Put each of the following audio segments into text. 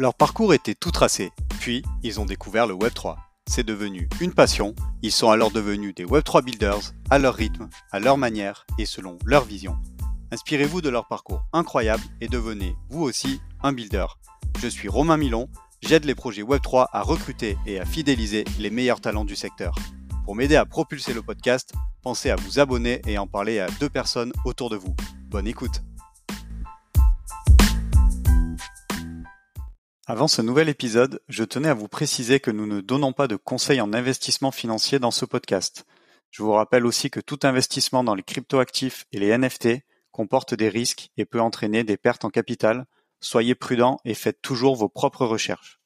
Leur parcours était tout tracé, puis ils ont découvert le Web3. C'est devenu une passion, ils sont alors devenus des Web3 builders, à leur rythme, à leur manière et selon leur vision. Inspirez-vous de leur parcours incroyable et devenez, vous aussi, un builder. Je suis Romain Milon, j'aide les projets Web3 à recruter et à fidéliser les meilleurs talents du secteur. Pour m'aider à propulser le podcast, pensez à vous abonner et en parler à deux personnes autour de vous. Bonne écoute Avant ce nouvel épisode, je tenais à vous préciser que nous ne donnons pas de conseils en investissement financier dans ce podcast. Je vous rappelle aussi que tout investissement dans les cryptoactifs et les NFT comporte des risques et peut entraîner des pertes en capital. Soyez prudents et faites toujours vos propres recherches.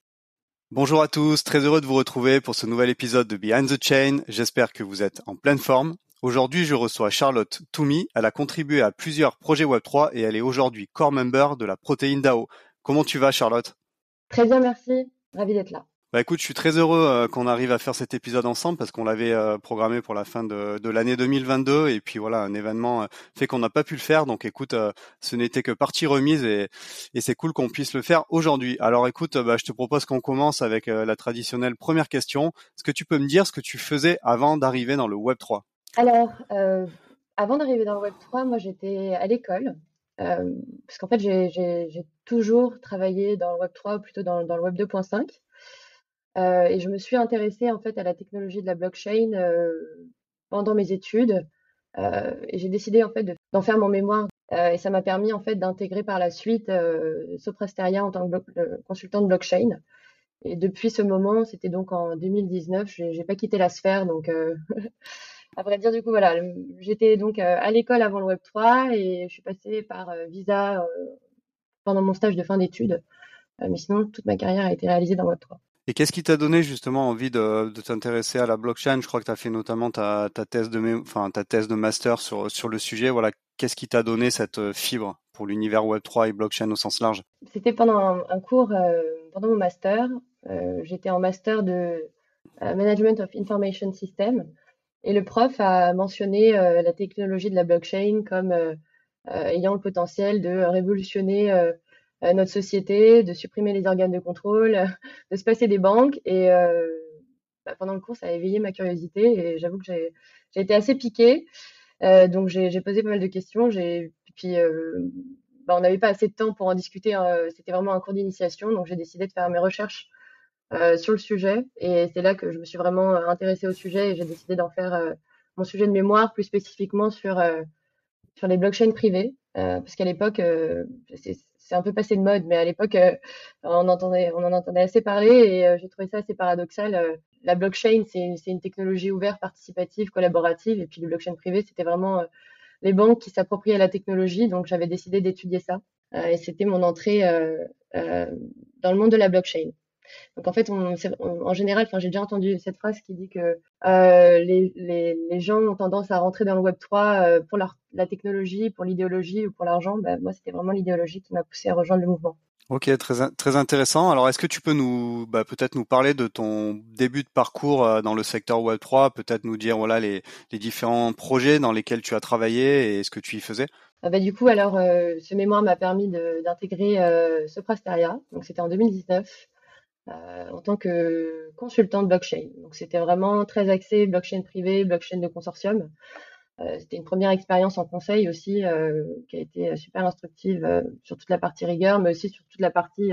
Bonjour à tous, très heureux de vous retrouver pour ce nouvel épisode de Behind the Chain. J'espère que vous êtes en pleine forme. Aujourd'hui, je reçois Charlotte Toumi. Elle a contribué à plusieurs projets Web3 et elle est aujourd'hui core member de la protéine DAO. Comment tu vas, Charlotte? Très bien, merci. Ravi d'être là. Bah écoute, je suis très heureux euh, qu'on arrive à faire cet épisode ensemble parce qu'on l'avait euh, programmé pour la fin de, de l'année 2022 et puis voilà, un événement euh, fait qu'on n'a pas pu le faire. Donc écoute, ce n'était que partie remise et, et c'est cool qu'on puisse le faire aujourd'hui. Alors écoute, bah, je te propose qu'on commence avec la traditionnelle première question. Est-ce que tu peux me dire ce que tu faisais avant d'arriver dans le Web 3 Alors, avant d'arriver dans le Web 3, moi j'étais à l'école. Parce qu'en fait, j'ai toujours travaillé dans le Web 3 ou plutôt dans, le Web 2.5. Euh, et je me suis intéressée en fait à la technologie de la blockchain euh, pendant mes études. Euh, et j'ai décidé en fait d'en faire mon mémoire. et ça m'a permis en fait d'intégrer par la suite Soprasteria en tant que consultant de blockchain. Et depuis ce moment, c'était donc en 2019, j'ai pas quitté la sphère, donc à vrai dire, du coup, voilà, j'étais donc à l'école avant le Web 3 et je suis passée par Visa pendant mon stage de fin d'études. mais sinon, toute ma carrière a été réalisée dans Web 3. Et qu'est-ce qui t'a donné justement envie de, de t'intéresser à la blockchain? Je crois que tu as fait notamment ta, ta, thèse de, enfin, ta thèse de master sur, sur le sujet. Voilà, qu'est-ce qui t'a donné cette euh, fibre pour l'univers Web3 et blockchain au sens large? C'était pendant un, cours, euh, pendant mon master. Euh, J'étais en master de euh, Management of Information System. Et le prof a mentionné la technologie de la blockchain comme ayant le potentiel de révolutionner euh, notre société, de supprimer les organes de contrôle, de se passer des banques. Et euh, bah, pendant le cours, ça a éveillé ma curiosité et j'avoue que j'ai été assez piquée. Euh, donc j'ai posé pas mal de questions. J'ai puis bah, on n'avait pas assez de temps pour en discuter. Hein. C'était vraiment un cours d'initiation, donc j'ai décidé de faire mes recherches euh, sur le sujet. Et c'est là que je me suis vraiment intéressée au sujet et j'ai décidé d'en faire euh, mon sujet de mémoire, plus spécifiquement sur sur les blockchains privées, parce qu'à l'époque, c'est un peu passé de mode, mais à l'époque, euh, on, on en entendait assez parler et euh, j'ai trouvé ça assez paradoxal. Euh, la blockchain, c'est une technologie ouverte, participative, collaborative, et puis le blockchain privé, c'était vraiment les banques qui s'appropriaient la technologie, donc j'avais décidé d'étudier ça. et c'était mon entrée dans le monde de la blockchain. Donc en fait, on, en général, enfin j'ai déjà entendu cette phrase qui dit que euh, les, les, les, gens ont tendance à rentrer dans le Web 3 euh, pour leur, la technologie, pour l'idéologie ou pour l'argent. Bah, moi, c'était vraiment l'idéologie qui m'a poussé à rejoindre le mouvement. Ok, très, très intéressant. Alors, est-ce que tu peux nous, bah, peut-être nous parler de ton début de parcours euh, dans le secteur Web 3, peut-être nous dire voilà les, les, différents projets dans lesquels tu as travaillé et ce que tu y faisais? Ah bah, du coup, alors, euh, ce mémoire m'a permis d'intégrer euh, Soprasteria. Donc, c'était en 2019. Euh, en tant que consultant de blockchain. Donc c'était vraiment très axé blockchain privé, blockchain de consortium. Euh, c'était une première expérience en conseil aussi euh, qui a été super instructive sur toute la partie rigueur, mais aussi sur toute la partie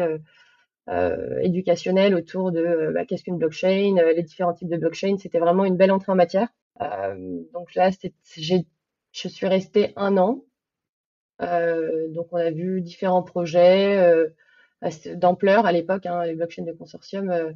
éducationnelle autour de bah, qu'est-ce qu'une blockchain, les différents types de blockchain. C'était vraiment une belle entrée en matière. donc là, j'ai, je suis restée un an. donc on a vu différents projets d'ampleur à l'époque. Hein, les blockchains de consortium euh,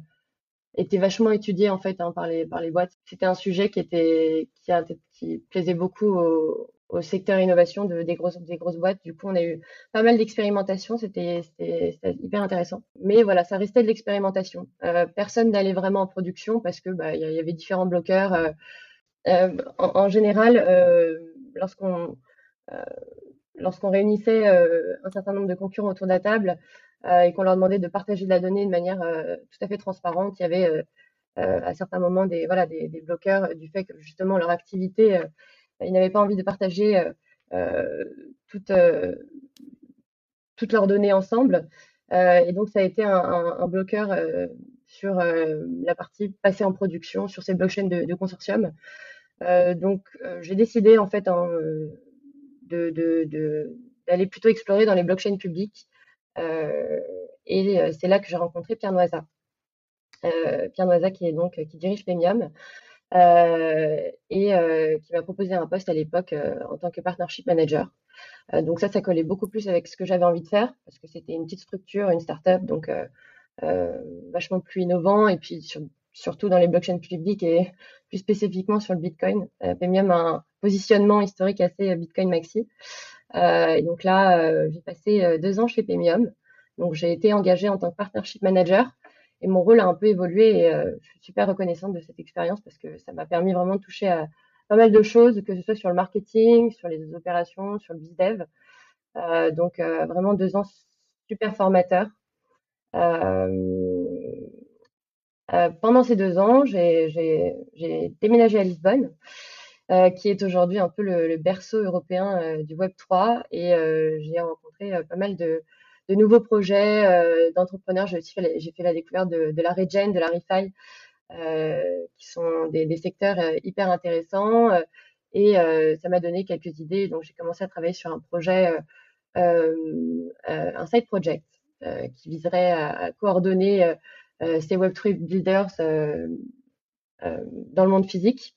étaient vachement étudiés en fait hein, par les par les boîtes. C'était un sujet qui était qui, a, qui plaisait beaucoup au, au secteur innovation de, des grosses des grosses boîtes. Du coup, on a eu pas mal d'expérimentation. C'était c'était hyper intéressant. Mais voilà, ça restait de l'expérimentation. Euh, personne n'allait vraiment en production parce que bah il y, avait différents bloqueurs. Euh, euh en, en, général, euh, lorsqu'on lorsqu'on réunissait un certain nombre de concurrents autour de la table, euh, et qu'on leur demandait de partager de la donnée de manière euh, tout à fait transparente. Il y avait euh, à certains moments des, voilà, des, bloqueurs du fait que justement leur activité, ils n'avaient pas envie de partager toutes, leurs données ensemble. et donc ça a été un, bloqueur sur la partie passée en production sur ces blockchains de, consortium. donc j'ai décidé en fait d'aller plutôt explorer dans les blockchains publiques. Et c'est là que j'ai rencontré Pierre Noisa. Pierre Noisa qui est donc qui dirige Pemium euh, et euh, qui m'a proposé un poste à l'époque euh, en tant que partnership manager. donc ça, ça collait beaucoup plus avec ce que j'avais envie de faire parce que c'était une petite structure, une startup, donc vachement plus innovant et puis surtout dans les blockchains publics et plus spécifiquement sur le Bitcoin. Euh, Pemium a un positionnement historique assez Bitcoin maxi. Euh, et donc là, j'ai passé deux ans chez Pemium. Donc j'ai été engagée en tant que partnership manager et mon rôle a un peu évolué et euh, je suis super reconnaissante de cette expérience parce que ça m'a permis vraiment de toucher à pas mal de choses, que ce soit sur le marketing, sur les opérations, sur le bizdev. Euh, donc euh, vraiment deux ans super formateurs. pendant ces deux ans, j'ai déménagé à Lisbonne, qui est aujourd'hui un peu le, le berceau européen du Web 3, et j'ai rencontré pas mal de, de nouveaux projets euh, d'entrepreneurs. J'ai fait, fait la découverte de, de la Regen, de la Refi, euh, qui sont des, des secteurs euh, hyper intéressants. et ça m'a donné quelques idées. Donc, j'ai commencé à travailler sur un projet, un side project, qui viserait à, coordonner ces Web3 builders dans le monde physique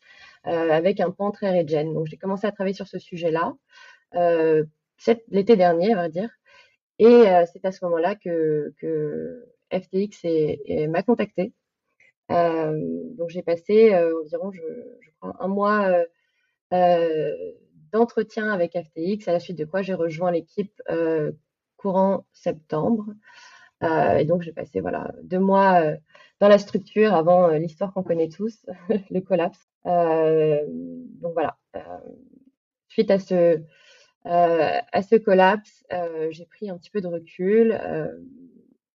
avec un pan très regen. Donc, j'ai commencé à travailler sur ce sujet-là l'été dernier, on va dire. Et euh, c'est à ce moment-là que, FTX m'a contacté. Euh, donc j'ai passé euh, environ, je, crois, un mois d'entretien avec FTX, à la suite de quoi j'ai rejoint l'équipe courant septembre. Et donc j'ai passé voilà deux mois dans la structure avant l'histoire qu'on connaît tous, le collapse. donc voilà. suite à ce euh, à ce collapse, euh, j'ai pris un petit peu de recul euh,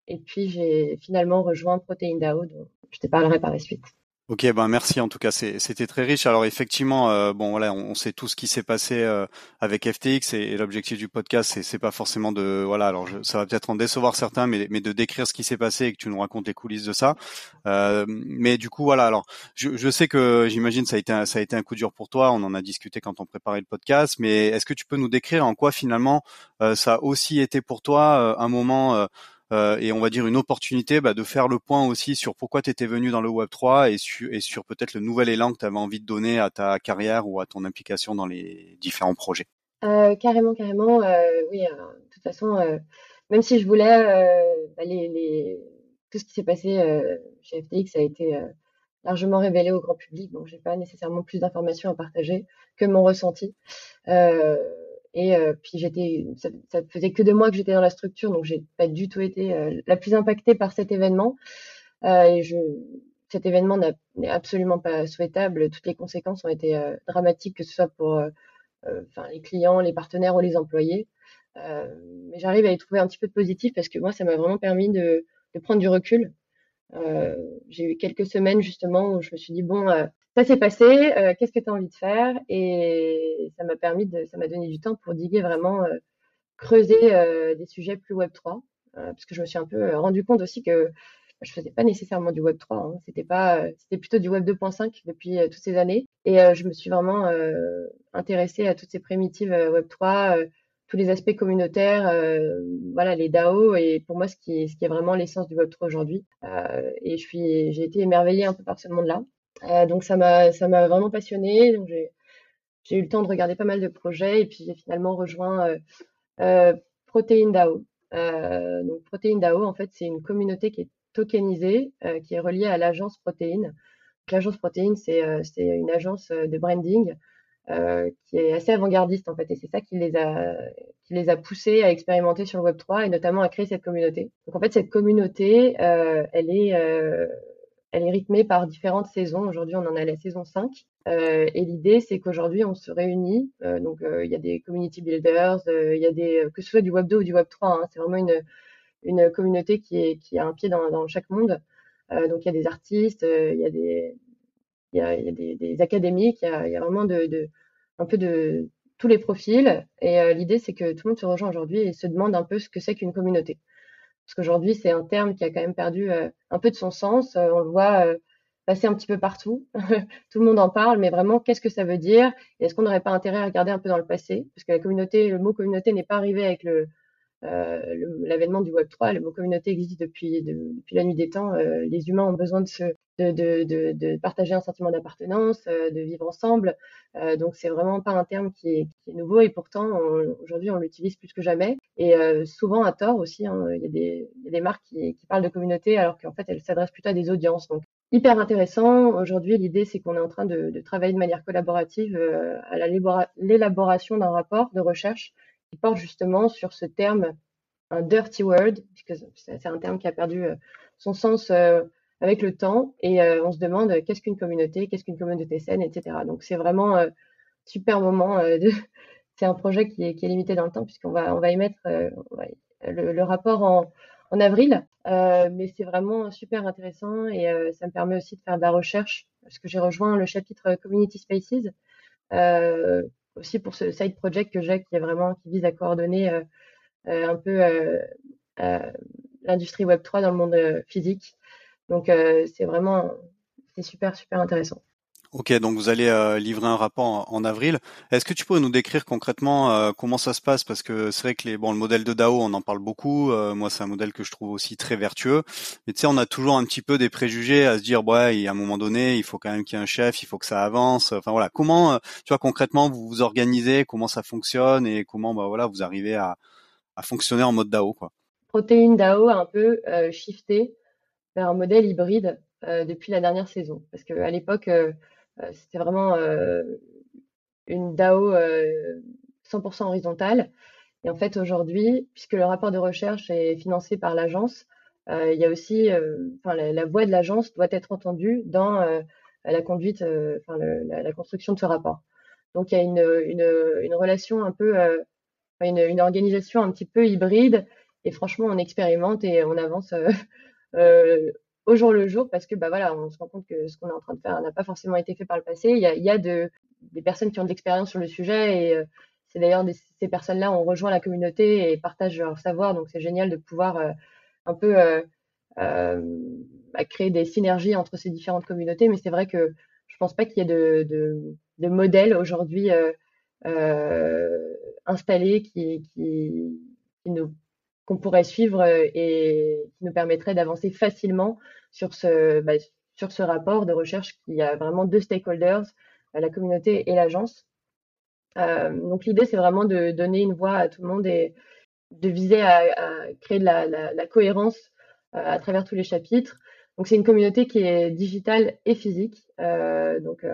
et puis j'ai finalement rejoint Protein DAO, dont je te parlerai par la suite. Ok, ben merci en tout cas, c'était très riche. Alors effectivement, euh, bon voilà, on, sait tout ce qui s'est passé euh, avec FTX et, l'objectif du podcast, c'est pas forcément de voilà, alors ça va peut-être en décevoir certains, mais, mais de décrire ce qui s'est passé et que tu nous racontes les coulisses de ça. Euh, mais du coup voilà, alors je, je sais que j'imagine ça a été ça a été un coup dur pour toi. On en a discuté quand on préparait le podcast, mais est-ce que tu peux nous décrire en quoi finalement ça a aussi été pour toi un moment euh, et on va dire une opportunité bah, de faire le point aussi sur pourquoi tu étais venu dans le Web 3 et, sur, peut-être le nouvel élan que tu avais envie de donner à ta carrière ou à ton implication dans les différents projets. Euh, carrément, carrément. Euh, oui, de toute façon, même si je voulais, bah, les, tout ce qui s'est passé chez FTX a été largement révélé au grand public, donc j'ai pas nécessairement plus d'informations à partager que mon ressenti. Et euh, puis j'étais, ça, ça, faisait que deux mois que j'étais dans la structure, donc j'ai pas du tout été euh, la plus impactée par cet événement. Euh, cet événement n'est absolument pas souhaitable. Toutes les conséquences ont été dramatiques, que ce soit pour les clients, les partenaires ou les employés. mais j'arrive à y trouver un petit peu de positif parce que moi, ça m'a vraiment permis de, prendre du recul. j'ai eu quelques semaines justement où je me suis dit bon, ça s'est passé, euh, qu'est-ce que tu as envie de faire? Et ça m'a permis de, ça m'a donné du temps pour diguer vraiment, euh, creuser euh, des sujets plus Web 3, parce que je me suis un peu rendu compte aussi que je faisais pas nécessairement du Web 3, hein. c'était plutôt du Web 2.5 depuis toutes ces années, et je me suis vraiment intéressée à toutes ces primitives Web 3, tous les aspects communautaires, voilà les DAO, et pour moi ce qui, est vraiment l'essence du Web 3 aujourd'hui. et j'ai été émerveillée un peu par ce monde-là. Euh, donc ça m'a ça m'a vraiment passionné. Donc j'ai eu le temps de regarder pas mal de projets et puis j'ai finalement rejoint euh, euh, Protein DAO. Donc Protein DAO en fait c'est une communauté qui est tokenisée, qui est reliée à l'agence Protein. L'agence Protein c'est c'est une agence de branding qui est assez avant-gardiste en fait et c'est ça qui les a qui les a poussés à expérimenter sur le Web 3 et notamment à créer cette communauté. Donc en fait cette communauté elle est elle est rythmée par différentes saisons. Aujourd'hui, on en à la saison 5. Euh, et l'idée, c'est qu'aujourd'hui, on se réunit. Euh, donc, euh, il y a des community builders, il y a des, que ce soit du Web 2 ou du Web 3. Hein, c'est vraiment une, une communauté qui, a un pied dans, chaque monde. donc, il y a des artistes, il y a des, y a, y a des, académiques, il y a, a vraiment de, un peu de tous les profils. Et l'idée, c'est que tout le monde se rejoint aujourd'hui et se demande un peu ce que c'est qu'une communauté. Parce qu'aujourd'hui, c'est un terme qui a quand même perdu un peu de son sens. on le voit passer un petit peu partout. Tout le monde en parle, mais vraiment, qu'est-ce que ça veut dire? Est-ce qu'on n'aurait pas intérêt à regarder un peu dans le passé? Parce que la communauté, le mot communauté n'est pas arrivé avec le, euh, l'avènement du Web 3. Le mot communauté existe depuis, la nuit des temps. Euh, les humains ont besoin de, partager un sentiment d'appartenance, euh, de vivre ensemble. Euh, donc c'est vraiment pas un terme qui est, nouveau et pourtant aujourd'hui on l'utilise plus que jamais et souvent à tort aussi. Hein, il, y a des, marques qui, parlent de communauté alors qu'en fait elles s'adressent plutôt à des audiences. Donc hyper intéressant. Aujourd'hui, l'idée, c'est qu'on est en train de, travailler de manière collaborative euh, à l'élaboration d'un rapport de recherche porte justement sur ce terme, un dirty word, puisque c'est un terme qui a perdu euh, son sens euh, avec le temps, et on se demande qu'est-ce qu'une communauté, qu'est-ce qu'une communauté saine, etc. Donc c'est vraiment super moment. c'est un projet qui est, limité dans le temps, puisqu'on va, on va émettre le, le, rapport en, avril. Euh, mais c'est vraiment super intéressant et euh, ça me permet aussi de faire de la recherche parce que j'ai rejoint le chapitre Community Spaces euh, aussi pour ce side project que j'ai qui est vraiment qui vise à coordonner un peu l'industrie Web 3 dans le monde physique. Donc c'est vraiment c'est super super intéressant. Ok, donc vous allez euh, livrer un rapport en, avril. Est-ce que tu pourrais nous décrire concrètement euh, comment ça se passe? Parce que c'est vrai que les, bon, le modèle de DAO, on en parle beaucoup. Euh, moi, c'est un modèle que je trouve aussi très vertueux. Mais tu sais, on a toujours un petit peu des préjugés à se dire, ouais, à un moment donné, il faut quand même qu'il y ait un chef, il faut que ça avance. Enfin voilà, comment, tu vois, concrètement, vous vous organisez, comment ça fonctionne? Et comment, bah voilà, vous arrivez à, à fonctionner en mode DAO, quoi? Protéine DAO a un peu shifté vers un modèle hybride depuis la dernière saison, parce qu'à l'époque euh, c'était vraiment euh, une DAO 100% euh, horizontale. Et en fait, aujourd'hui, puisque le rapport de recherche est financé par l'agence, il y a aussi, enfin, la, voix de l'agence doit être entendue dans la conduite, enfin, la, construction de ce rapport. Donc, il y a une, une, une relation un peu, une, une, organisation un petit peu hybride. Et franchement, on expérimente et on avance au jour le jour parce que bah voilà, on se rend compte que ce qu'on est en train de faire n'a pas forcément été fait par le passé. Il y a, il y a de, des personnes qui ont de l'expérience sur le sujet et euh, c'est d'ailleurs ces personnes-là ont rejoint la communauté et partagent leur savoir. Donc c'est génial de pouvoir euh, un peu euh, bah, créer des synergies entre ces différentes communautés. Mais c'est vrai que je pense pas qu'il y ait de, de, de modèle aujourd'hui installé qui, qui, qui nous qu'on pourrait suivre et qui nous permettrait d'avancer facilement sur ce, bah, sur ce rapport de recherche qui a vraiment deux stakeholders, euh, la communauté et l'agence. Euh, donc l'idée, c'est vraiment de donner une voix à tout le monde et de viser à, créer de la, cohérence euh, à travers tous les chapitres. Donc c'est une communauté qui est digitale et physique. Euh, donc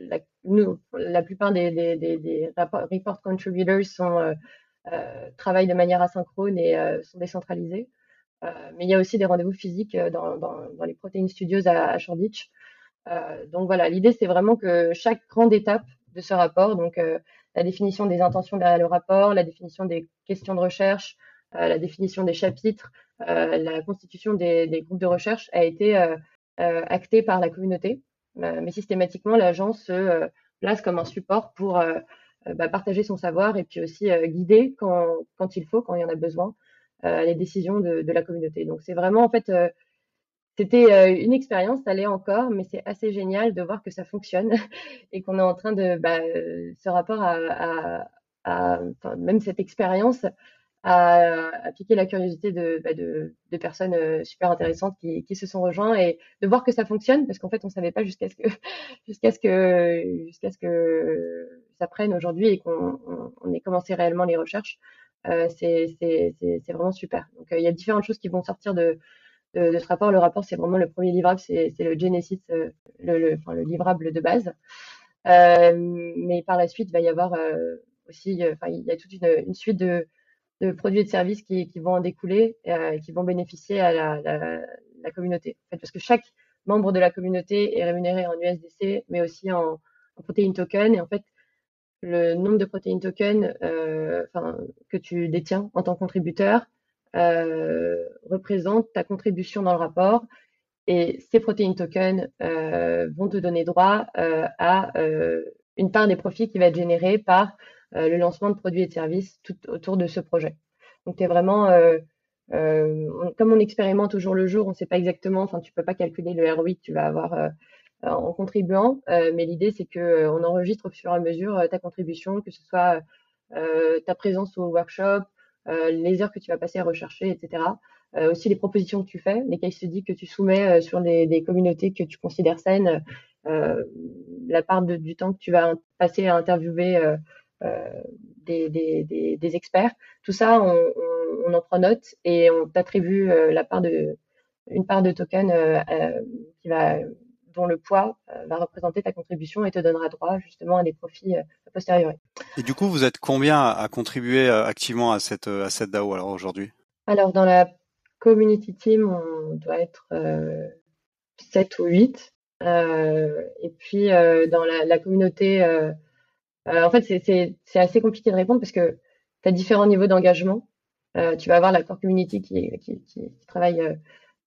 la, nous, la plupart des report contributors sont travaillent de manière asynchrone et sont décentralisés. Euh, mais il y a aussi des rendez-vous physiques euh, dans, les Protein Studios à, à. Euh, donc voilà, l'idée c'est vraiment que chaque grande étape de ce rapport, donc la définition des intentions derrière le rapport, la définition des questions de recherche, la définition des chapitres, la constitution des, des, groupes de recherche a été actée par la communauté. mais systématiquement, l'agence se place comme un support pour bah, partager son savoir et puis aussi guider quand, quand il faut, quand il y en a besoin, euh, les décisions de, de, la communauté. Donc c'est vraiment en fait euh, c'était euh, une expérience, ça l'est encore, mais c'est assez génial de voir que ça fonctionne et qu'on est en train de, bah, ce rapport à, à, à même cette expérience à, à, piquer la curiosité de, bah, de, de, personnes super intéressantes qui, qui, se sont rejoints et de voir que ça fonctionne parce qu'en fait on savait pas jusqu'à ce que jusqu'à ce que jusqu'à ce que ça prenne aujourd'hui et qu'on on, on ait commencé réellement les recherches. Euh, c'est vraiment super. Donc, euh, il y a différentes choses qui vont sortir de, ce rapport. Le rapport, c'est vraiment le premier livrable, c'est le Genesis, euh, le, livrable de base. Mais par la suite, il va y avoir aussi, il y a toute une, suite de, produits et de services qui, vont en découler et qui vont bénéficier à la, communauté. Parce que chaque membre de la communauté est rémunéré en USDC, mais aussi en, en protéines token. Et en fait, le nombre de protéines tokens euh, que tu détiens en tant que contributeur euh, représente ta contribution dans le rapport. Et ces protéines tokens euh, vont te donner droit à une part des profits qui va être générée par le lancement de produits et de services tout autour de ce projet. Donc, tu es vraiment comme on expérimente au jour le jour, on ne sait pas exactement, enfin, tu peux pas calculer le ROI que tu vas avoir en contribuant, mais l'idée, c'est que on enregistre au fur et à mesure ta contribution, que ce soit ta présence au workshop, les heures que tu vas passer à rechercher, etc. aussi les propositions que tu fais, les case studies que tu soumets sur des, des, communautés que tu considères saines, la part de, du temps que tu vas passer à interviewer des, des, des, experts. Tout ça, on, on, en prend note et on t'attribue la part de une part de token qui va dont le poids va représenter ta contribution et te donnera droit justement à des profits a posteriori. Et du coup, vous êtes combien à, contribuer activement à cette à cette DAO alors aujourd'hui? Alors dans la community team, on doit être 7 ou 8. et puis dans la, la communauté euh, en fait, c'est assez compliqué de répondre parce que tu as différents niveaux d'engagement. Euh, tu vas avoir la core community qui, qui, qui, travaille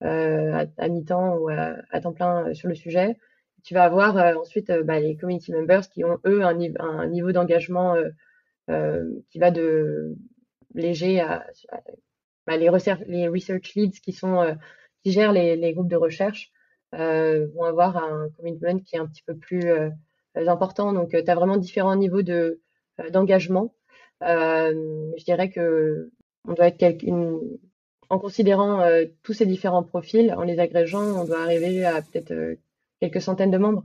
euh, à, mi-temps ou à, temps plein sur le sujet. Tu vas avoir ensuite bah, les community members qui ont, eux, un, niveau d'engagement qui va de léger à, bah, les, research, leads qui, sont, qui gèrent les, les groupes de recherche vont avoir un commitment qui est un petit peu plus important. Donc, tu as vraiment différents niveaux de d'engagement. je dirais que on doit être une, en considérant tous ces différents profils, en les agrégeant, on doit arriver à peut-être quelques centaines de membres.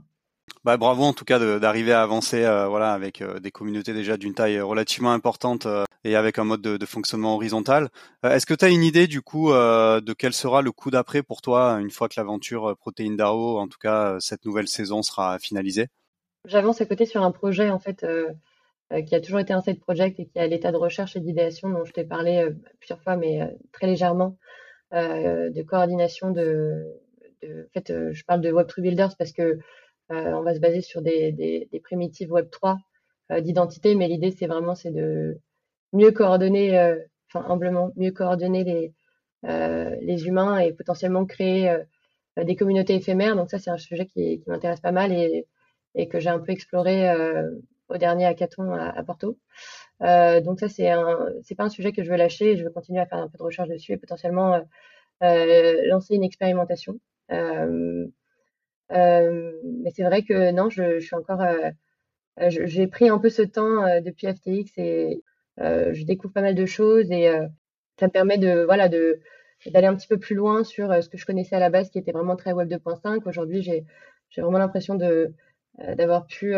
Bah, bravo en tout cas d'arriver à avancer voilà avec des communautés déjà d'une taille relativement importante et avec un mode de, de fonctionnement horizontal. Est-ce que tu as une idée du coup de quel sera le coup d'après pour toi une fois que l'aventure Protein DAO, en tout cas cette nouvelle saison sera finalisée? J'avance à côté sur un projet en fait euh, euh, qui a toujours été un side project et qui est à l'état de recherche et d'idéation dont je t'ai parlé euh, plusieurs fois, mais très légèrement, de coordination de, de, en fait, je parle de Web3 Builders parce que on va se baser sur des, des, des primitives Web3 d'identité, mais l'idée c'est vraiment c'est de mieux coordonner, enfin humblement, mieux coordonner les, les humains et potentiellement créer des communautés éphémères. Donc ça c'est un sujet qui, qui m'intéresse pas mal et et que j'ai un peu exploré euh, au dernier hackathon à, à Porto. Euh, donc ça, c'est c'est pas un sujet que je veux lâcher. Je veux continuer à faire un peu de recherche dessus et potentiellement euh, euh lancer une expérimentation. Mais c'est vrai que non, je, suis encore, j'ai pris un peu ce temps depuis FTX et je découvre pas mal de choses et ça me permet de, voilà, de d'aller un petit peu plus loin sur ce que je connaissais à la base, qui était vraiment très Web 2.5. Aujourd'hui, j'ai j'ai vraiment l'impression de d'avoir pu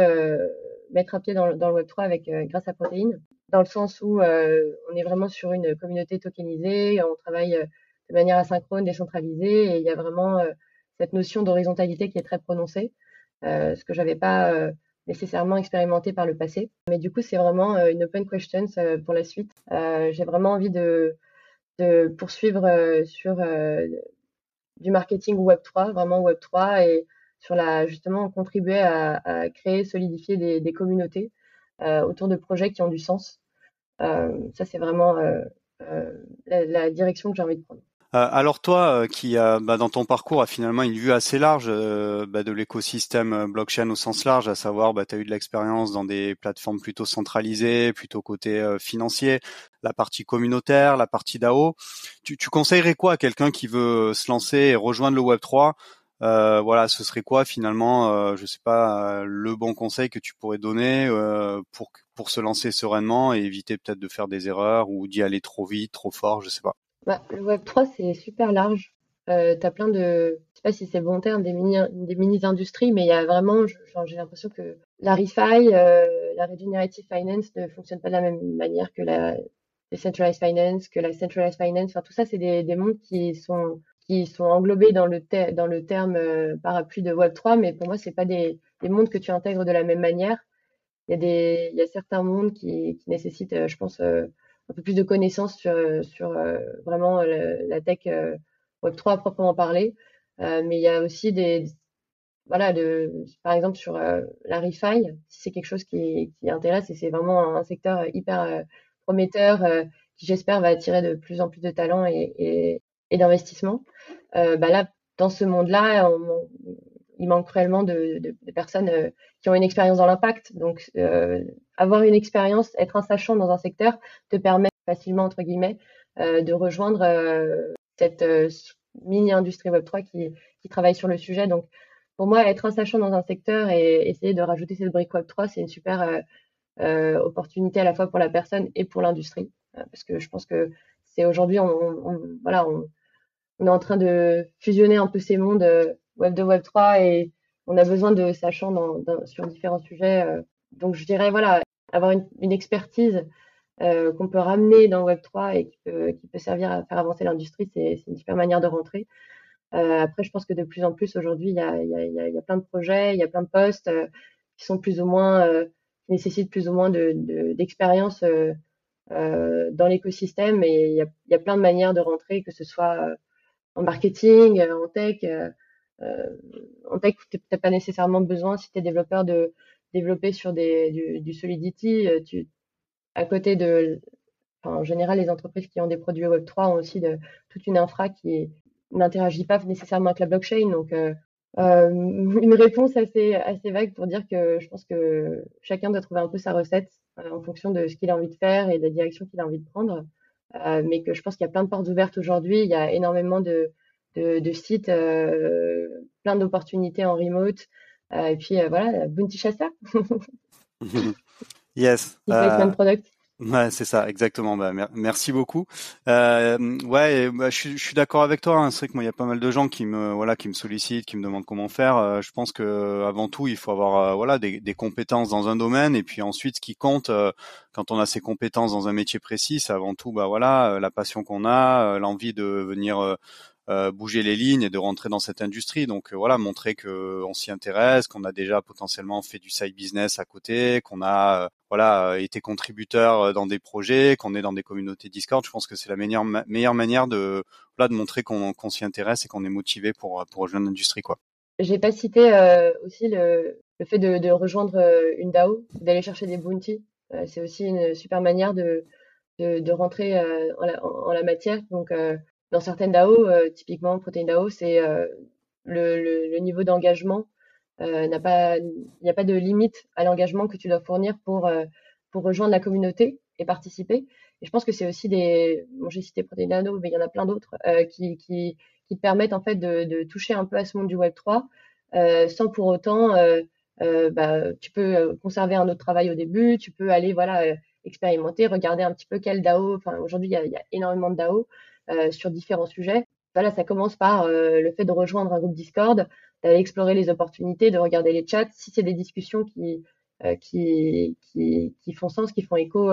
mettre un pied dans, le Web3 avec euh, grâce à Protein, dans le sens où on est vraiment sur une communauté tokenisée, on travaille de manière asynchrone, décentralisée, et il y a vraiment cette notion d'horizontalité qui est très prononcée, ce que j'avais pas nécessairement expérimenté par le passé. Mais du coup, c'est vraiment une open question pour la suite. J'ai vraiment envie de, poursuivre sur du marketing Web3, vraiment Web3, et sur la justement contribuer à, créer, solidifier des, communautés euh, autour de projets qui ont du sens. Euh, ça, c'est vraiment euh, la, direction que j'ai envie de prendre. Alors toi, qui bah, dans ton parcours a finalement une vue assez large bah, de l'écosystème blockchain au sens large, à savoir, bah, tu as eu de l'expérience dans des plateformes plutôt centralisées, plutôt côté financier, la partie communautaire, la partie DAO. Tu, tu conseillerais quoi à quelqu'un qui veut se lancer et rejoindre le Web 3 euh, voilà, ce serait quoi finalement, euh, je sais pas, euh, le bon conseil que tu pourrais donner euh, pour pour se lancer sereinement et éviter peut-être de faire des erreurs ou d'y aller trop vite, trop fort, je sais pas. Bah, le Web 3 c'est super large. Euh, tu as plein de, je sais pas si c'est bon terme, des mini des mini industries, mais il y a vraiment, j'ai l'impression que la refi, la regenerative finance ne fonctionne pas de la même manière que la decentralized finance, que la centralized finance. Enfin tout ça c'est des mondes qui sont qui sont englobés dans le, dans le terme euh, parapluie de Web3, mais pour moi, c'est pas des, des, mondes que tu intègres de la même manière. Il y a, des, il y a certains mondes qui, qui nécessitent, euh, je pense, euh, un peu plus de connaissances sur, sur vraiment la, tech Web3 à proprement parler. mais il y a aussi des, voilà, de, par exemple sur la refi, c'est quelque chose qui, qui intéresse et c'est vraiment un secteur hyper prometteur qui j'espère va attirer de plus en plus de talents et, et, et d'investissement. Euh, bah là, dans ce monde-là, il manque réellement de, personnes euh, qui ont une expérience dans l'impact. Donc, euh, avoir une expérience, être un sachant dans un secteur, te permet facilement, entre guillemets, de rejoindre cette mini-industrie Web3 qui, travaille sur le sujet. Donc, pour moi, être un sachant dans un secteur et essayer de rajouter cette brique Web3, c'est une super opportunité à la fois pour la personne et pour l'industrie. parce que je pense que c'est aujourd'hui, voilà, on, on, est en train de fusionner un peu ces mondes Web2, Web3 et on a besoin de sachants dans, sur différents sujets. donc, je dirais, voilà, avoir une, une expertise euh, qu'on peut ramener dans Web3 et qui peut, qui peut servir à faire avancer l'industrie, c'est une super manière de rentrer. Euh, après, je pense que de plus en plus aujourd'hui, il y a, y, a, y a, plein de projets, il y a plein de postes euh, qui sont plus ou moins, euh, qui nécessitent plus ou moins d'expérience de, euh, dans l'écosystème et il y a, plein de manières de rentrer, que ce soit en marketing, en tech. en tech, tu n'as pas nécessairement besoin, si tu es développeur, de développer sur des, du, du Solidity. Tu, à côté de, en général, les entreprises qui ont des produits Web3 ont aussi de, toute une infra qui n'interagit pas nécessairement avec la blockchain. Donc, euh, euh, une réponse assez, assez vague pour dire que je pense que chacun doit trouver un peu sa recette euh, en fonction de ce qu'il a envie de faire et de la direction qu'il a envie de prendre. Euh, mais que je pense qu'il y a plein de portes ouvertes aujourd'hui. Il y a énormément de, de, de sites, euh, plein d'opportunités en remote. et puis voilà, Bounty Chasseur. Yes. Euh, ouais, c'est ça, exactement. Bah, merci beaucoup. Euh, ouais, bah, je, suis d'accord avec toi. Hein. C'est vrai que moi, il y a pas mal de gens qui me, voilà, qui me sollicitent, qui me demandent comment faire. Euh, je pense que avant tout, il faut avoir, euh, voilà, des, des, compétences dans un domaine, et puis ensuite, ce qui compte euh, quand on a ces compétences dans un métier précis, c'est avant tout, bah voilà, la passion qu'on a, l'envie de venir euh, bouger les lignes et de rentrer dans cette industrie. Donc euh, voilà, montrer que on s'y intéresse, qu'on a déjà potentiellement fait du side business à côté, qu'on a euh, voilà été contributeur dans des projets, qu'on est dans des communautés Discord. Je pense que c'est la meilleure meilleure manière de voilà de montrer qu'on s'y intéresse et qu'on est motivé pour pour rejoindre l'industrie quoi. J'ai pas cité aussi le, le fait de, rejoindre une DAO, d'aller chercher des bounties. c'est aussi une super manière de de, de rentrer en la, en, la, matière. Donc dans certaines DAO, euh, typiquement Protein DAO, c'est euh, le, niveau d'engagement euh, n'a pas, il n'y a pas de limite à l'engagement que tu dois fournir pour pour rejoindre la communauté et participer. Et je pense que c'est aussi des, j'ai cité Protein DAO, mais il y en a plein d'autres qui, qui te permettent en fait de, toucher un peu à ce monde du Web 3 sans pour autant bah, tu peux conserver un autre travail au début, tu peux aller voilà expérimenter, regarder un petit peu quel DAO. Enfin, aujourd'hui, il y a énormément de DAO. Euh, sur différents sujets. Voilà, ça commence par euh, le fait de rejoindre un groupe Discord, d'aller explorer les opportunités, de regarder les chats. Si c'est des discussions qui, euh, qui, qui, qui, font sens, qui font écho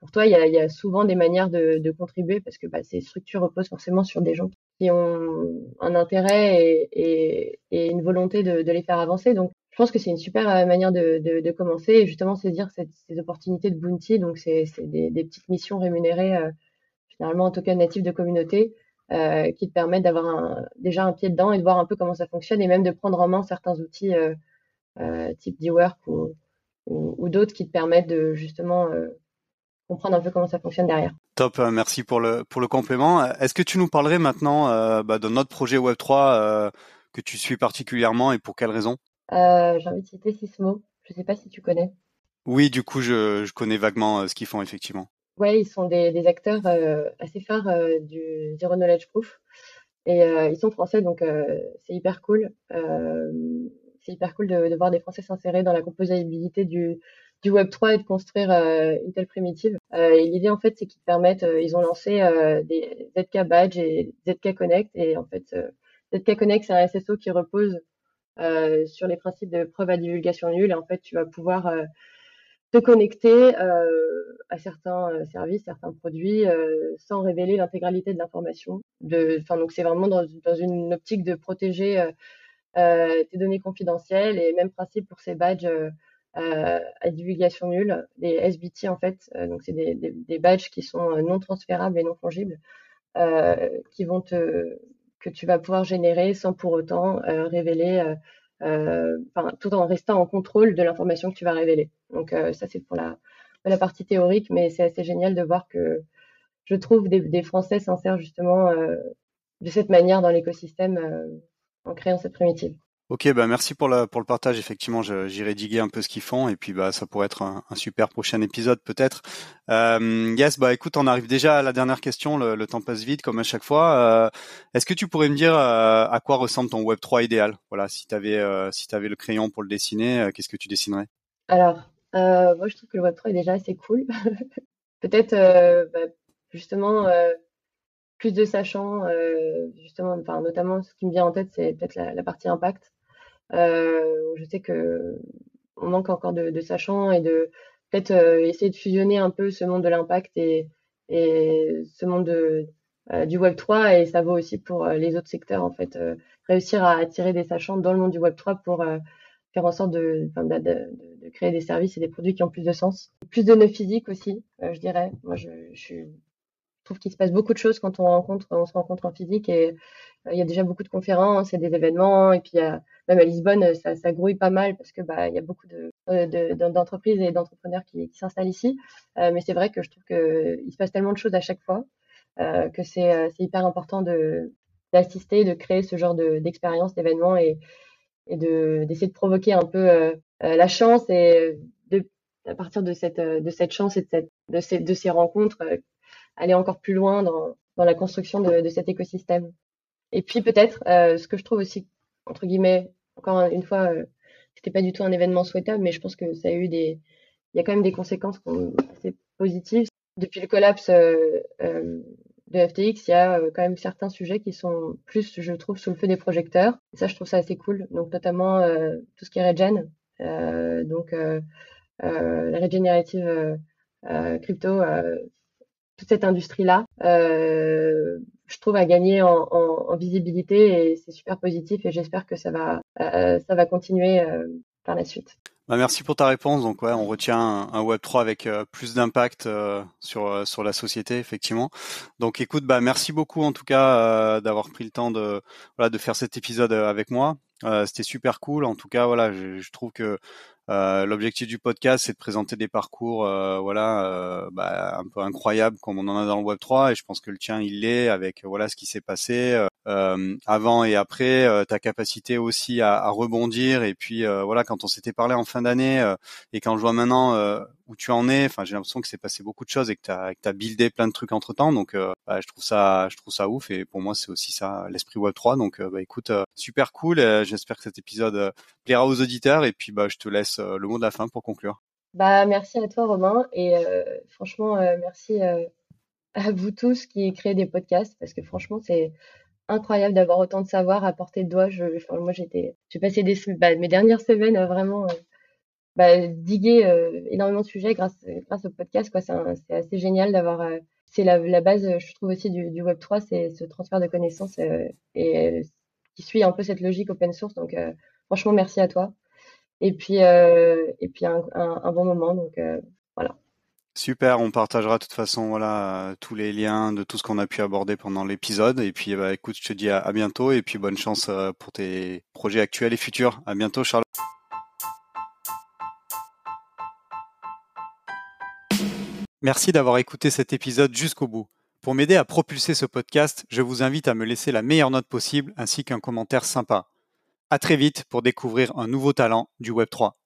pour toi, il y a, souvent des manières de, contribuer parce que bah, ces structures reposent forcément sur des gens qui ont un intérêt et, et, une volonté de, les faire avancer. Donc, je pense que c'est une super manière de, de, commencer et justement saisir ces opportunités de bounty. Donc, c'est des, petites missions rémunérées finalement un token natif de communauté euh, qui te permet d'avoir déjà un pied dedans et de voir un peu comment ça fonctionne et même de prendre en main certains outils euh, euh, type D-Work ou, ou, ou d'autres qui te permettent de justement comprendre un peu comment ça fonctionne derrière. Top, merci pour le pour le complément. Est-ce que tu nous parlerais maintenant bah, de notre projet Web 3 que tu suis particulièrement et pour quelles raisons J'ai envie de citer Sismo. Je ne sais pas si tu connais. Oui, du coup, je, je connais vaguement ce qu'ils font effectivement. Ouais, ils sont des, acteurs euh, assez phares euh, du Zero Knowledge Proof. Et euh, ils sont français, donc c'est hyper cool. c'est hyper cool de, voir des Français s'insérer dans la composabilité du, du Web3 et de construire une telle primitive. et l'idée, en fait, c'est qu'ils permettent, ils ont lancé des ZK Badge et ZK Connect. Et en fait, ZK Connect, c'est un SSO qui repose sur les principes de preuve à divulgation nulle. Et en fait, tu vas pouvoir te connecter euh, à certains euh, services, certains produits, euh, sans révéler l'intégralité de l'information. Donc c'est vraiment dans, une optique de protéger tes données confidentielles et même principe pour ces badges à divulgation nulle, des SBT en fait. donc c'est des, badges qui sont non transférables et non fongibles, que tu vas pouvoir générer sans pour autant révéler tout en restant en contrôle de l'information que tu vas révéler. Donc euh, ça c'est pour la, la partie théorique, mais c'est assez génial de voir que je trouve des, des Français s'insèrent justement euh, de cette manière dans l'écosystème en créant cette primitive. Ok, bah merci pour, la, pour le partage. Effectivement, j'irai diguer un peu ce qu'ils font et puis bah ça pourrait être un, super prochain épisode peut-être. Euh, yes, bah écoute, on arrive déjà à la dernière question. Le, temps passe vite comme à chaque fois. Euh, est-ce que tu pourrais me dire euh, à quoi ressemble ton Web 3 idéal? Voilà, si tu avais si avais le crayon pour le dessiner, qu'est-ce que tu dessinerais? Alors, moi je trouve que le Web 3 est déjà assez cool. peut-être bah, justement plus de sachants, justement, enfin notamment ce qui me vient en tête, c'est peut-être la, partie impact. Euh, je sais que on manque encore de, de sachants et de peut-être euh, essayer de fusionner un peu ce monde de l'impact et, et ce monde de, euh, du Web 3 et ça vaut aussi pour les autres secteurs en fait. réussir à attirer des sachants dans le monde du Web 3 pour faire en sorte de, de, de, de, créer des services et des produits qui ont plus de sens. Plus de nœuds physiques aussi, je dirais. Moi, je, je, suis trouve qu'il se passe beaucoup de choses quand on se rencontre en physique et euh, il y a déjà beaucoup de conférences et des événements et puis même à Lisbonne ça, ça, grouille pas mal parce que bah y a beaucoup euh, d'entreprises et d'entrepreneurs qui, s'installent ici. Euh, mais c'est vrai que je trouve que il se passe tellement de choses à chaque fois euh, que c'est hyper important d'assister, de créer ce genre d'expérience, d'événements et, et de d'essayer de provoquer un peu la chance et à partir de cette chance et de ces rencontres aller encore plus loin dans, dans la construction de, de, cet écosystème. Et puis peut-être, euh, ce que je trouve aussi, entre guillemets, encore une fois, euh, c'était pas du tout un événement souhaitable, mais je pense que ça a eu des, il y a quand même des conséquences assez positives. Depuis le collapse euh, euh de FTX, il y a euh, quand même certains sujets qui sont plus, je trouve, sous le feu des projecteurs. Et ça, je trouve ça assez cool. Donc notamment euh, tout ce qui est regen, donc la regenerative crypto toute cette industrie-là, euh, je trouve, a gagné en, en, en visibilité et c'est super positif et j'espère que ça va, euh, ça va continuer euh, par la suite. Bah merci pour ta réponse. Donc ouais, on retient un, un Web 3 avec euh, plus d'impact euh, sur euh, sur la société effectivement. Donc écoute, bah merci beaucoup en tout cas d'avoir pris le temps de voilà de faire cet épisode avec moi. C'était super cool. En tout cas voilà, je, je trouve que euh, l'objectif du podcast, c'est de présenter des parcours, euh, voilà, euh, bah, un peu incroyables comme on en a dans le Web 3, et je pense que le tien, il l'est avec voilà ce qui s'est passé avant et après, ta capacité aussi à, à, rebondir, et puis voilà, quand on s'était parlé en fin d'année, et quand je vois maintenant où tu en es, enfin, j'ai l'impression que c'est passé beaucoup de choses et que tu as, buildé plein de trucs entre temps, donc bah, je trouve ça, je trouve ça ouf, et pour moi, c'est aussi ça l'esprit Web 3, donc bah, écoute, super cool. J'espère que cet épisode plaira aux auditeurs, et puis bah, je te laisse euh, le mot de la fin pour conclure. Bah, merci à toi, Romain. Et euh, franchement, euh, merci à vous tous qui créez des podcasts parce que franchement, c'est incroyable d'avoir autant de savoir à portée de doigt. Je, moi, j'étais, j'ai passé des, bah, mes dernières semaines vraiment bah, diguer énormément de sujets grâce, grâce au podcast. Quoi, c'est, assez génial d'avoir. c'est la, la, base, je trouve aussi du, du Web 3, c'est ce transfert de connaissances et qui suit un peu cette logique open source. Donc, franchement, merci à toi et puis euh, et puis un, un, bon moment. Donc euh, voilà. Super, on partagera de toute façon voilà tous les liens de tout ce qu'on a pu aborder pendant l'épisode. Et puis bah, écoute, je te dis à, bientôt et puis bonne chance euh, pour tes projets actuels et futurs. À bientôt, Charles. Merci d'avoir écouté cet épisode jusqu'au bout. Pour m'aider à propulser ce podcast, je vous invite à me laisser la meilleure note possible ainsi qu'un commentaire sympa. À très vite pour découvrir un nouveau talent du Web3.